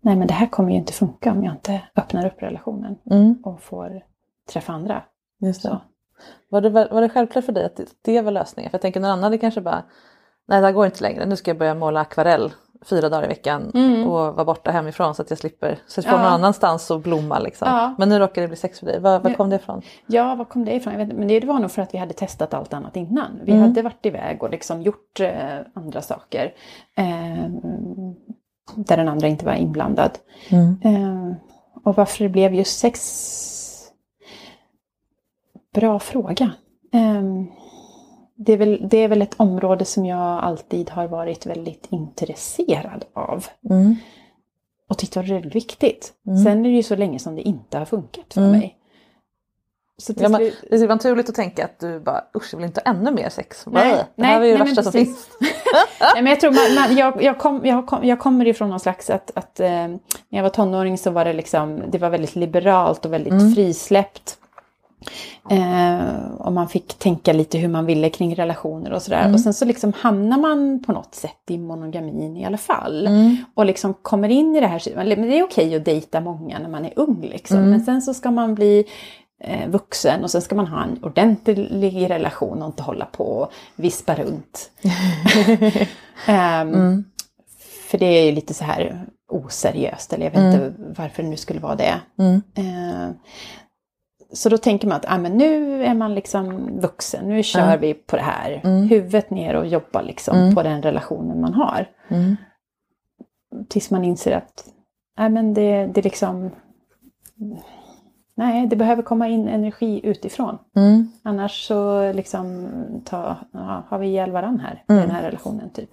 nej men det här kommer ju inte funka om jag inte öppnar upp relationen Mm. och får träffa andra. Just det. Så. Var, det, var det självklart för dig att det- var lösningen? För jag tänker någon annan hade kanske bara Nej det här går inte längre, nu ska jag börja måla akvarell fyra dagar i veckan Mm. och vara borta hemifrån så att jag slipper så att jag får Ja. någon annanstans och blomma liksom. Ja. Men nu råkar det bli sex för dig, var, var kom det ifrån? Ja, var kom det ifrån? Jag vet inte, men det var nog för att vi hade testat allt annat innan. Vi Mm. hade varit iväg och liksom gjort eh, andra saker. Eh, där den andra inte var inblandad. Mm. Eh, och varför det blev just sex? Bra fråga. Eh, det, är väl, det är väl ett område som jag alltid har varit väldigt intresserad av. Mm. Och tyckt var väldigt viktigt. Mm. Sen är det ju så länge som det inte har funkat för Mm. mig. Så till Ja, men, det är naturligt att tänka att du bara usch jag vill inte ha ännu mer sex. Nej, Nej, det nej, här är ju det nej, värsta som finns. (laughs) (laughs) Nej, men jag, tror man, man, jag, jag, kom, jag, kom, jag kommer ifrån någon slags att, att eh, när jag var tonåring så var det liksom, det var väldigt liberalt och väldigt Mm. frisläppt. Eh, och man fick tänka lite hur man ville kring relationer och sådär. Mm. Och sen så liksom hamnar man på något sätt i monogamin i alla fall. Mm. Och liksom kommer in i det här, men det är okej att dejta många när man är ung liksom. Mm. Men sen så ska man bli eh, vuxen och sen ska man ha en ordentlig relation och inte hålla på och vispa runt. (laughs) Ehm, För det är ju lite så här oseriöst, eller jag vet inte varför det nu skulle vara det. Så då tänker man att ah, men nu är man liksom vuxen, nu kör vi på det här. Huvudet ner och jobbar liksom på den relationen man har. Tills man inser att ah, men det, det liksom... Nej, det behöver komma in energi utifrån. Mm. Annars så liksom ta, ja, har vi ihjäl varandra här Mm. i den här relationen. typ.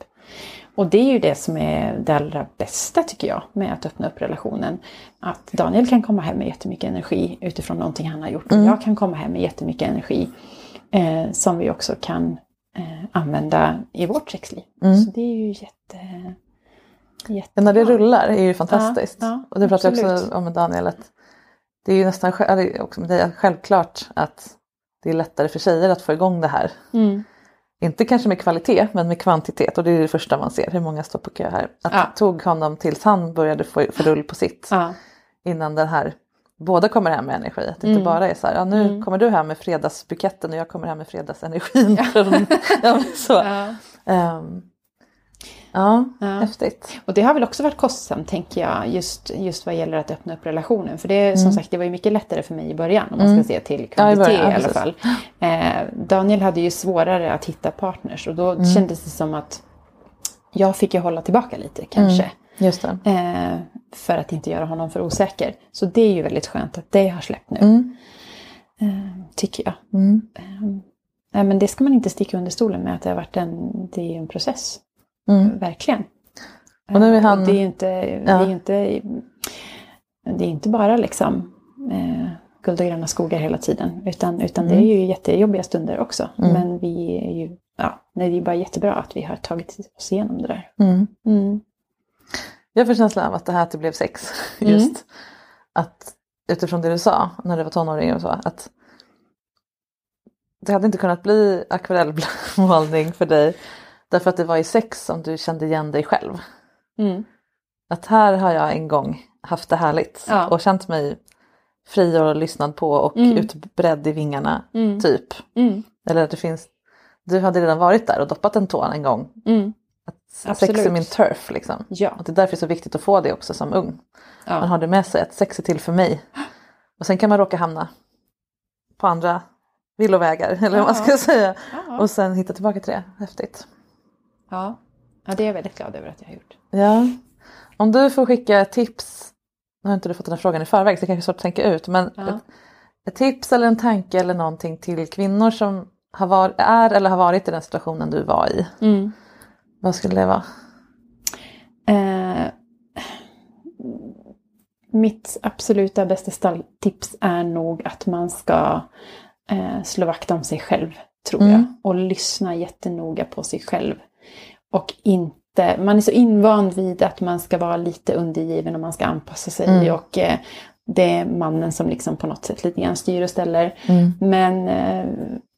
Och det är ju det som är det allra bästa tycker jag med att öppna upp relationen. Att Daniel kan komma hem med jättemycket energi utifrån någonting han har gjort. Mm. Och jag kan komma hem med jättemycket energi eh, som vi också kan eh, använda i vårt sexliv. Så det är ju jätte, Ja, jättebra. när det rullar är ju fantastiskt. Ja, ja, och det pratade jag också om med Daniel. Att det är ju nästan också med dig, självklart att det är lättare för tjejer att få igång det här. Mm. Inte kanske med kvalitet men med kvantitet och det är det första man ser. Hur många står på kö här. Att Ja. tog honom tills han började få, få rull på sitt. Ja. Innan den här båda kommer hem med energi. Att det inte Mm. bara är så här, ja nu kommer du hem med fredagsbuketten och jag kommer hem med fredagsenergin. Ja, (laughs) men så. Ja. Ehm, ja, Ja. häftigt. Och det har väl också varit kostsamt tänker jag, just, just vad gäller att öppna upp relationen. För det som sagt, det var ju mycket lättare för mig i början om man ska se till Mm. Ja, i kvalitet i alla fall. Eh, Daniel hade ju svårare att hitta partners och Mm. då kändes det som att jag fick ju hålla tillbaka lite kanske. Mm. Just. Eh, för att inte göra honom för osäker. Så det är ju väldigt skönt att det har släppt nu. Mm. Eh, tycker jag. Eh, nej, men det ska man inte sticka under stolen med att det har varit en, det är en process. Verkligen. Mm. Och nu är Eh, han- och det är inte, det är inte, det är inte bara liksom eh, guld och gröna skogar hela tiden. Utan, utan det är ju jättejobbiga stunder också. Men vi är ju, ja, det är ju bara jättebra att vi har tagit oss igenom det där. Mm. Mm. Jag får känslan av att det här att det blev sex. (laughs) Just att utifrån det du sa när du var tonåring och så. Att det hade inte kunnat bli akvarellmålning (laughs) för dig. Därför att det var i sex som du kände igen dig själv. Mm. Att här har jag en gång haft det härligt. Ja. Och känt mig fri och lyssnad på och Mm. utbredd i vingarna. Mm. Typ. Mm. Eller att det finns. Du hade redan varit där och doppat en tå en gång. Mm. Att sex är Absolut. min turf liksom. Ja. Och det är därför det är så viktigt att få det också som ung. Ja. Man har det med sig att sex är till för mig. Och sen kan man råka hamna på andra villovägar (laughs) eller vad man ska säga. Ja. Och sen hitta tillbaka till det. Häftigt. Ja. ja, det är jag väldigt glad över att jag har gjort. Ja. Om du får skicka tips. Nu har inte du fått den här frågan i förväg så det kanske är svårt att tänka ut. Men Ja. ett, ett tips eller en tanke eller någonting till kvinnor som har var, är eller har varit i den situationen du var i. Mm. Vad skulle det vara? Eh, mitt absoluta bästa stalltips är nog att man ska eh, slå vakt om sig själv, tror jag. Och lyssna jättenoga på sig själv. Och inte, man är så invand vid att man ska vara lite undergiven och man ska anpassa sig. Och eh, det är mannen som liksom på något sätt lite grann styr och ställer. Men eh,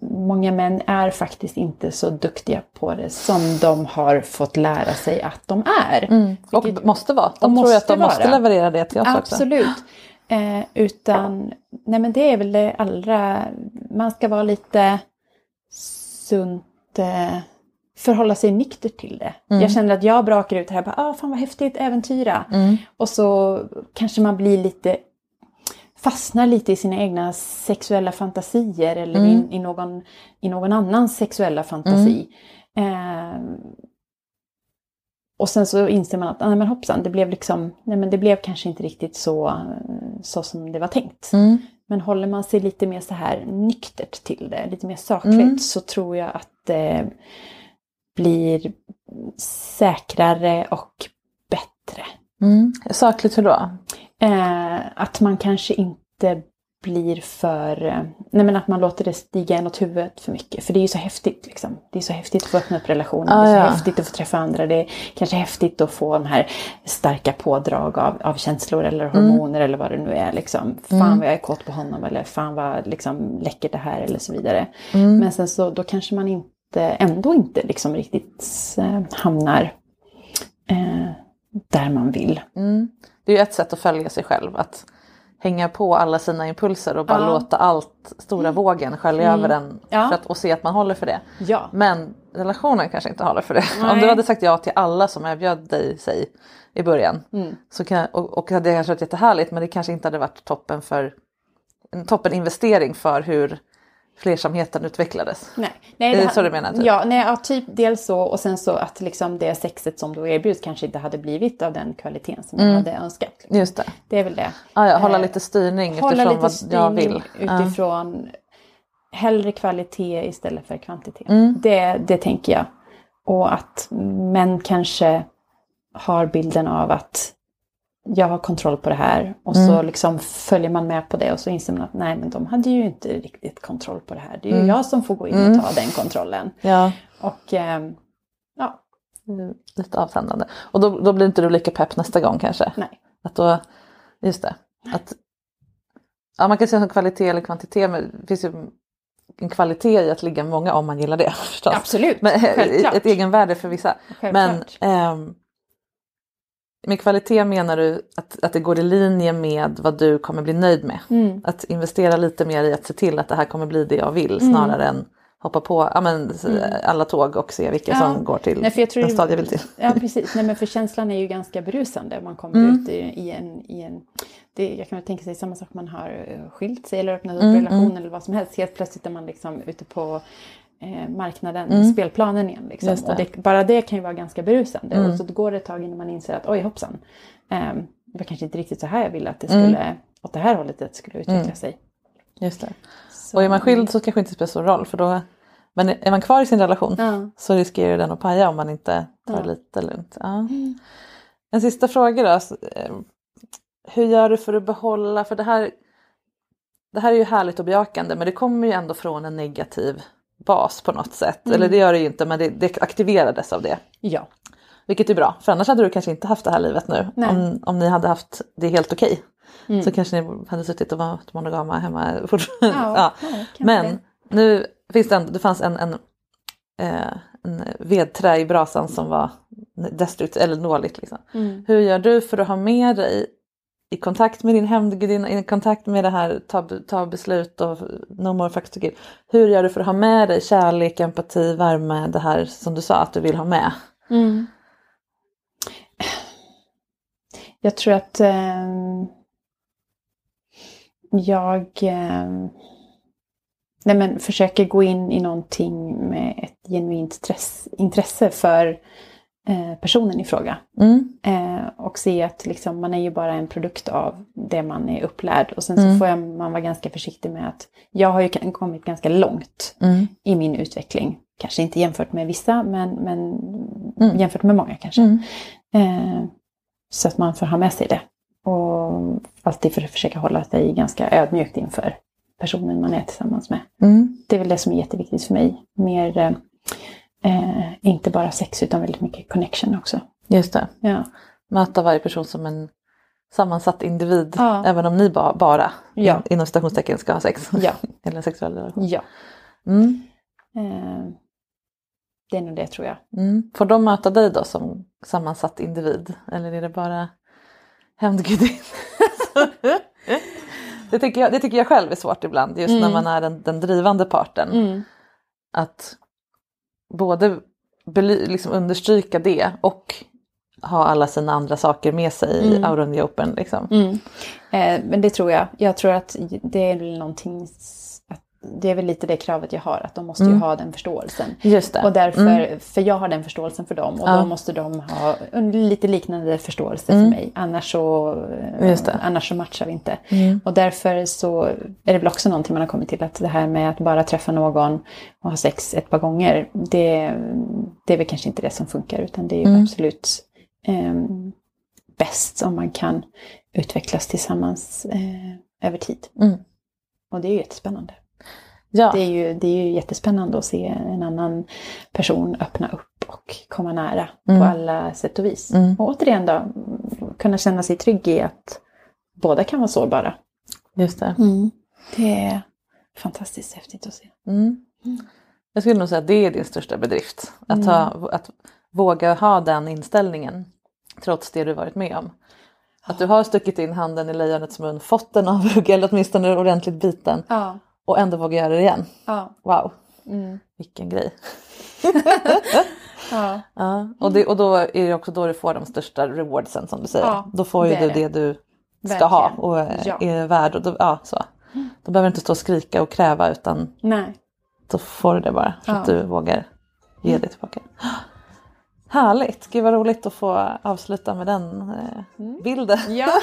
många män är faktiskt inte så duktiga på det som de har fått lära sig att de är. Och Vilket- måste vara. De tror att de måste måste vara. leverera det till oss också. Absolut. Eh, utan, nej men det är väl det allra, man ska vara lite sunt, eh, förhålla sig nykter till det. Mm. Jag känner att jag brakar ut det här, bara, ah, fan vad häftigt, äventyra. Mm. Och så kanske man blir lite, fastnar lite i sina egna sexuella fantasier eller Mm. i, i, någon, i någon annans sexuella fantasi. Eh, och sen så inser man att, ah, nej men hoppsan, det blev liksom, nej men det blev kanske inte riktigt så, eh, så som det var tänkt. Mm. Men håller man sig lite mer så här nyktert till det, lite mer sakligt, Mm. så tror jag att det blir säkrare och bättre. Mm. Sakligt hur då? Eh, att man kanske inte blir för... eh, Nej men att man låter det stiga en åt huvudet för mycket. För det är ju så häftigt liksom. Det är så häftigt att få öppna upp relationer. Ah, det är så ja. häftigt att få träffa andra. Det är kanske häftigt att få de här starka pådrag av, av känslor eller Mm. hormoner eller vad det nu är. Liksom. Fan vad jag är kåt på honom eller fan vad liksom, läckert det här eller så vidare. Mm. Men sen så då kanske man inte, ändå inte liksom riktigt eh, hamnar eh, där man vill. Mm. Det är ju ett sätt att följa sig själv. Att hänga på alla sina impulser och bara Ja. låta allt stora vågen skölja över en. Ja. För att, och se att man håller för det. Ja. Men relationen kanske inte håller för det. Nej. (laughs) Om du hade sagt ja till alla som erbjöd dig sig i början. Mm. Så kan, och, och det kanske varit jättehärligt men det kanske inte hade varit toppen för en toppen investering för hur flersamheten utvecklades. Nej, nej, Det ha- så du menar, typ? Ja, nej, ja, typ dels så och sen så att liksom det sexet som då erbjuds kanske inte hade blivit av den kvaliteten som jag hade önskat. Liksom. Just det. Det är väl det. Ah, ja, hålla Eh, lite styrning utifrån lite vad jag styrning vill. Ja. utifrån hellre kvalitet istället för kvantitet. Mm. Det, det tänker jag. Och att män kanske har bilden av att jag har kontroll på det här och Mm. så liksom följer man med på det och så inser man att nej men de hade ju inte riktigt kontroll på det här. Det är ju Mm. jag som får gå in Mm. och ta den kontrollen. Ja. Och ehm, ja, Mm, Lite avtändande. Och då, då blir inte du lika pepp nästa gång kanske? nej. Att då, just det. Att, ja, man kan säga som kvalitet eller kvantitet men det finns ju en kvalitet i att ligga många om man gillar det. (laughs) Förstås. Absolut, Men, eh, självklart. ett egenvärde för vissa. Men Självklart. ehm, med kvalitet menar du att, att det går i linje med vad du kommer bli nöjd med? Mm. Att investera lite mer i att se till att det här kommer bli det jag vill Mm. snarare än hoppa på ja, men, alla tåg och se vilka Ja. som går till Nej, för jag tror den stad jag vill till. Ja precis, nej men för känslan är ju ganska berusande. Man kommer Mm. ut i, i en... I en det, jag kan tänka sig samma sak man har eh, skilt sig eller öppnat upp Mm, relation mm. eller vad som helst. Helt plötsligt är man liksom ute på eh, marknaden, Mm. spelplanen igen. Liksom. Det. Och det, bara det kan ju vara ganska berusande. Mm. Och så går det ett tag innan man inser att oj hoppsan. Eh, det var kanske inte riktigt så här jag ville att det Mm. skulle, åt det här hållet det skulle utveckla Mm. sig. Just det. Så, Och är man skild så kanske det inte spelar så stor roll för då men är man kvar i sin relation Ja. så riskerar den att paja om man inte tar Ja. lite lugnt. Ja. En sista fråga då. Så, eh, Hur gör du för att behålla, för det här, det här är ju härligt och bejakande men det kommer ju ändå från en negativ bas på något sätt. Mm. Eller det gör det ju inte men det, det aktiverades av det. Ja. Vilket är bra, för annars hade du kanske inte haft det här livet nu. Nej. Om, om ni hade haft det helt okej. Mm. Så kanske ni hade suttit och varit monogama hemma Ja, fortfarande. ja, kanske Men det. nu finns det, ändå, det fanns en, en, eh, en vedträ i brasan som var destruktivt eller dåligt. Liksom. Mm. Hur gör du för att ha med dig i kontakt med din hämndgudinna, i kontakt med det här ta, ta beslut och no more fucks to give. Hur gör du för att ha med dig kärlek, empati, värme, det här som du sa att du vill ha med? Mm. Jag tror att eh, jag eh, nej men, försöker gå in i någonting med ett genuint stress, intresse för eh, personen i fråga. Mm. Eh, och se att liksom, man är ju bara en produkt av det man är upplärd. Och sen Mm. så får jag, man vara ganska försiktig med att jag har ju kommit ganska långt Mm. i min utveckling. Kanske inte jämfört med vissa, men, men Mm. jämfört med många kanske. Mm. Eh, så att man får ha med sig det. Och alltid för, försöka hålla sig ganska ödmjukt inför personen man är tillsammans med. Mm. Det är väl det som är jätteviktigt för mig. Mer, eh, inte bara sex utan väldigt mycket connection också. Just det. Ja. Möta varje person som en sammansatt individ. Ja. Även om ni ba, bara Ja. in, inom citationstecken ska ha sex. Ja. (laughs) Eller en sexuell relation. ja. Mm. Eh, det är nog det tror jag. Mm. Får de möta dig då som sammansatt individ? Eller är det bara hämndgudinna? (laughs) det, tycker jag, det tycker jag själv är svårt ibland. Just när Mm. man är den, den drivande parten. Att både liksom understryka det och ha alla sina andra saker med sig Mm. i out in the open. Liksom. Mm. Eh, men det tror jag. Jag tror att det är någonting, det är väl lite det kravet jag har, att de måste ju Mm. ha den förståelsen. Just det. Och därför, Mm. för jag har den förståelsen för dem och Ja. då måste de ha lite liknande förståelse Mm. för mig. Annars så, eh, annars så matchar vi inte. Mm. Och därför så är det väl också någonting man har kommit till att det här med att bara träffa någon och ha sex ett par gånger, det, det är väl kanske inte det som funkar utan det är ju Mm. absolut eh, bäst om man kan utvecklas tillsammans eh, över tid. Och det är ju jättespännande. Ja. Det, är ju, det är ju jättespännande att se en annan person öppna upp och komma nära Mm. på alla sätt och vis. Och återigen då, kunna känna sig trygg i att båda kan vara sårbara. Just det. Det är fantastiskt häftigt att se. Mm. Jag skulle nog säga att det är din största bedrift. Att, ha, att våga ha den inställningen trots det du varit med om. Att du har stuckit in handen i lejonets mun, fått den avhuggad eller åtminstone ordentligt biten Ja. Och ändå våga göra det igen. Ja. Wow, vilken grej. (laughs) Ja. Ja, och, det, och då är det också då du får de största rewardsen som du säger. Ja, då får ju det du det. det du ska Verkligen. ha och Ja. är värd. Och då, ja, så. då behöver du inte stå och skrika och kräva utan Nej. då får du det bara för att du vågar ge det tillbaka. Härligt, gud vad roligt att få avsluta med den eh, bilden. Ja. (laughs)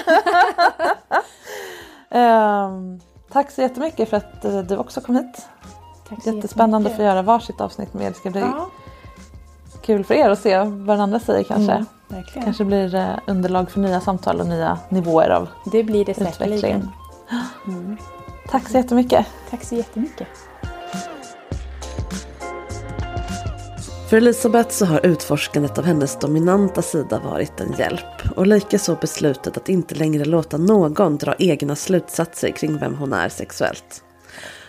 Ehm, tack så jättemycket för att eh, du också kom hit. Tack så Jättespännande att få göra varsitt avsnitt med er. Det ska bli Ja, kul för er att se vad den andra säger kanske. Mm, verkligen. Kanske blir eh, underlag för nya samtal och nya nivåer av Det blir det utveckling. säkerligen. Tack så jättemycket. Tack så jättemycket. För Elisabeth så har utforskandet av hennes dominanta sida varit en hjälp. Och likaså beslutet att inte längre låta någon dra egna slutsatser kring vem hon är sexuellt.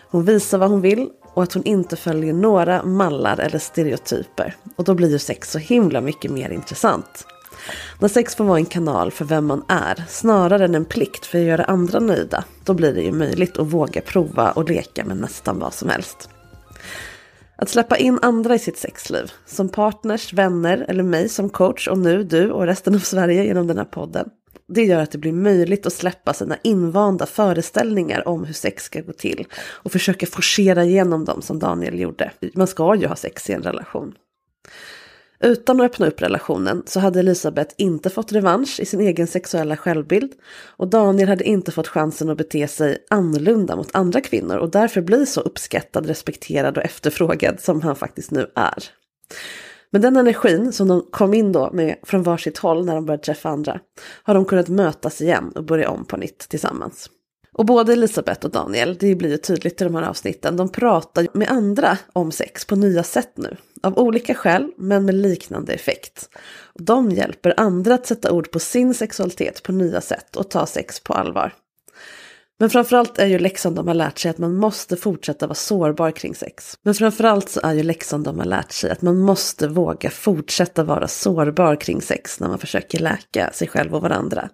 Hon visar vad hon vill och att hon inte följer några mallar eller stereotyper. Och då blir ju sex så himla mycket mer intressant. När sex får vara en kanal för vem man är, snarare än en plikt för att göra andra nöjda, då blir det ju möjligt att våga prova och leka med nästan vad som helst. Att släppa in andra i sitt sexliv, som partners, vänner eller mig som coach och nu du och resten av Sverige genom den här podden. Det gör att det blir möjligt att släppa sina invanda föreställningar om hur sex ska gå till och försöka forcera igenom dem som Daniel gjorde. Man ska ju ha sex i en relation. Utan att öppna upp relationen så hade Elisabeth inte fått revansch i sin egen sexuella självbild och Daniel hade inte fått chansen att bete sig annorlunda mot andra kvinnor och därför bli så uppskattad, respekterad och efterfrågad som han faktiskt nu är. Men den energin som de kom in då med från varsitt håll när de började träffa andra har de kunnat mötas igen och börja om på nytt tillsammans. Och både Elisabeth och Daniel, det blir ju tydligt i de här avsnitten, de pratar med andra om sex på nya sätt nu. Av olika skäl, men med liknande effekt. De hjälper andra att sätta ord på sin sexualitet på nya sätt och ta sex på allvar. Men framförallt är ju läxan de har lärt sig att man måste fortsätta vara sårbar kring sex. Men framförallt så är ju läxan de har lärt sig att man måste våga fortsätta vara sårbar kring sex när man försöker läka sig själv och varandra.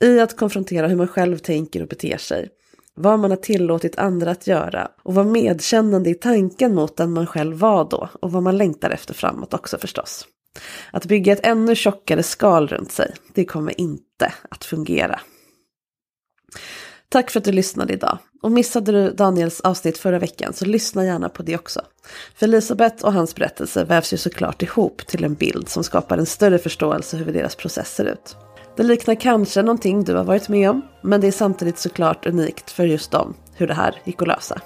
I att konfrontera hur man själv tänker och beter sig. Vad man har tillåtit andra att göra och vara medkännande i tanken mot den man själv var då och vad man längtar efter framåt också förstås. Att bygga ett ännu tjockare skal runt sig, det kommer inte att fungera. Tack för att du lyssnade idag. Och missade du Daniels avsnitt förra veckan så lyssna gärna på det också. För Elisabeth och hans berättelse vävs ju såklart ihop till en bild som skapar en större förståelse hur deras process ser ut. Det liknar kanske någonting du har varit med om, men det är samtidigt såklart unikt för just dem hur det här gick att lösa.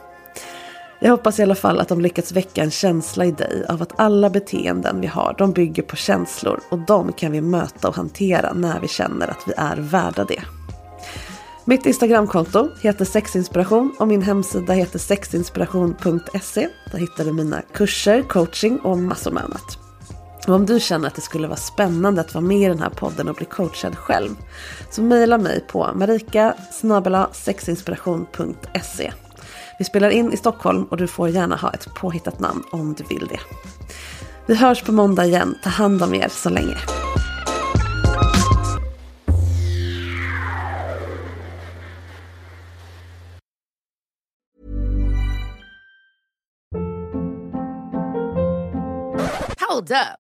Jag hoppas i alla fall att de lyckats väcka en känsla i dig av att alla beteenden vi har, de bygger på känslor och de kan vi möta och hantera när vi känner att vi är värda det. Mitt Instagramkonto heter sexinspiration och min hemsida heter sexinspiration.se. Där hittar du mina kurser, coaching och massor med annat. Och om du känner att det skulle vara spännande att vara med i den här podden och bli coachad själv så mejla mig på marika sexinspiration.se. Vi spelar in i Stockholm och du får gärna ha ett påhittat namn om du vill det. Vi hörs på måndag igen. Ta hand om er så länge. Hold up.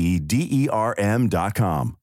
E D E R M dot com.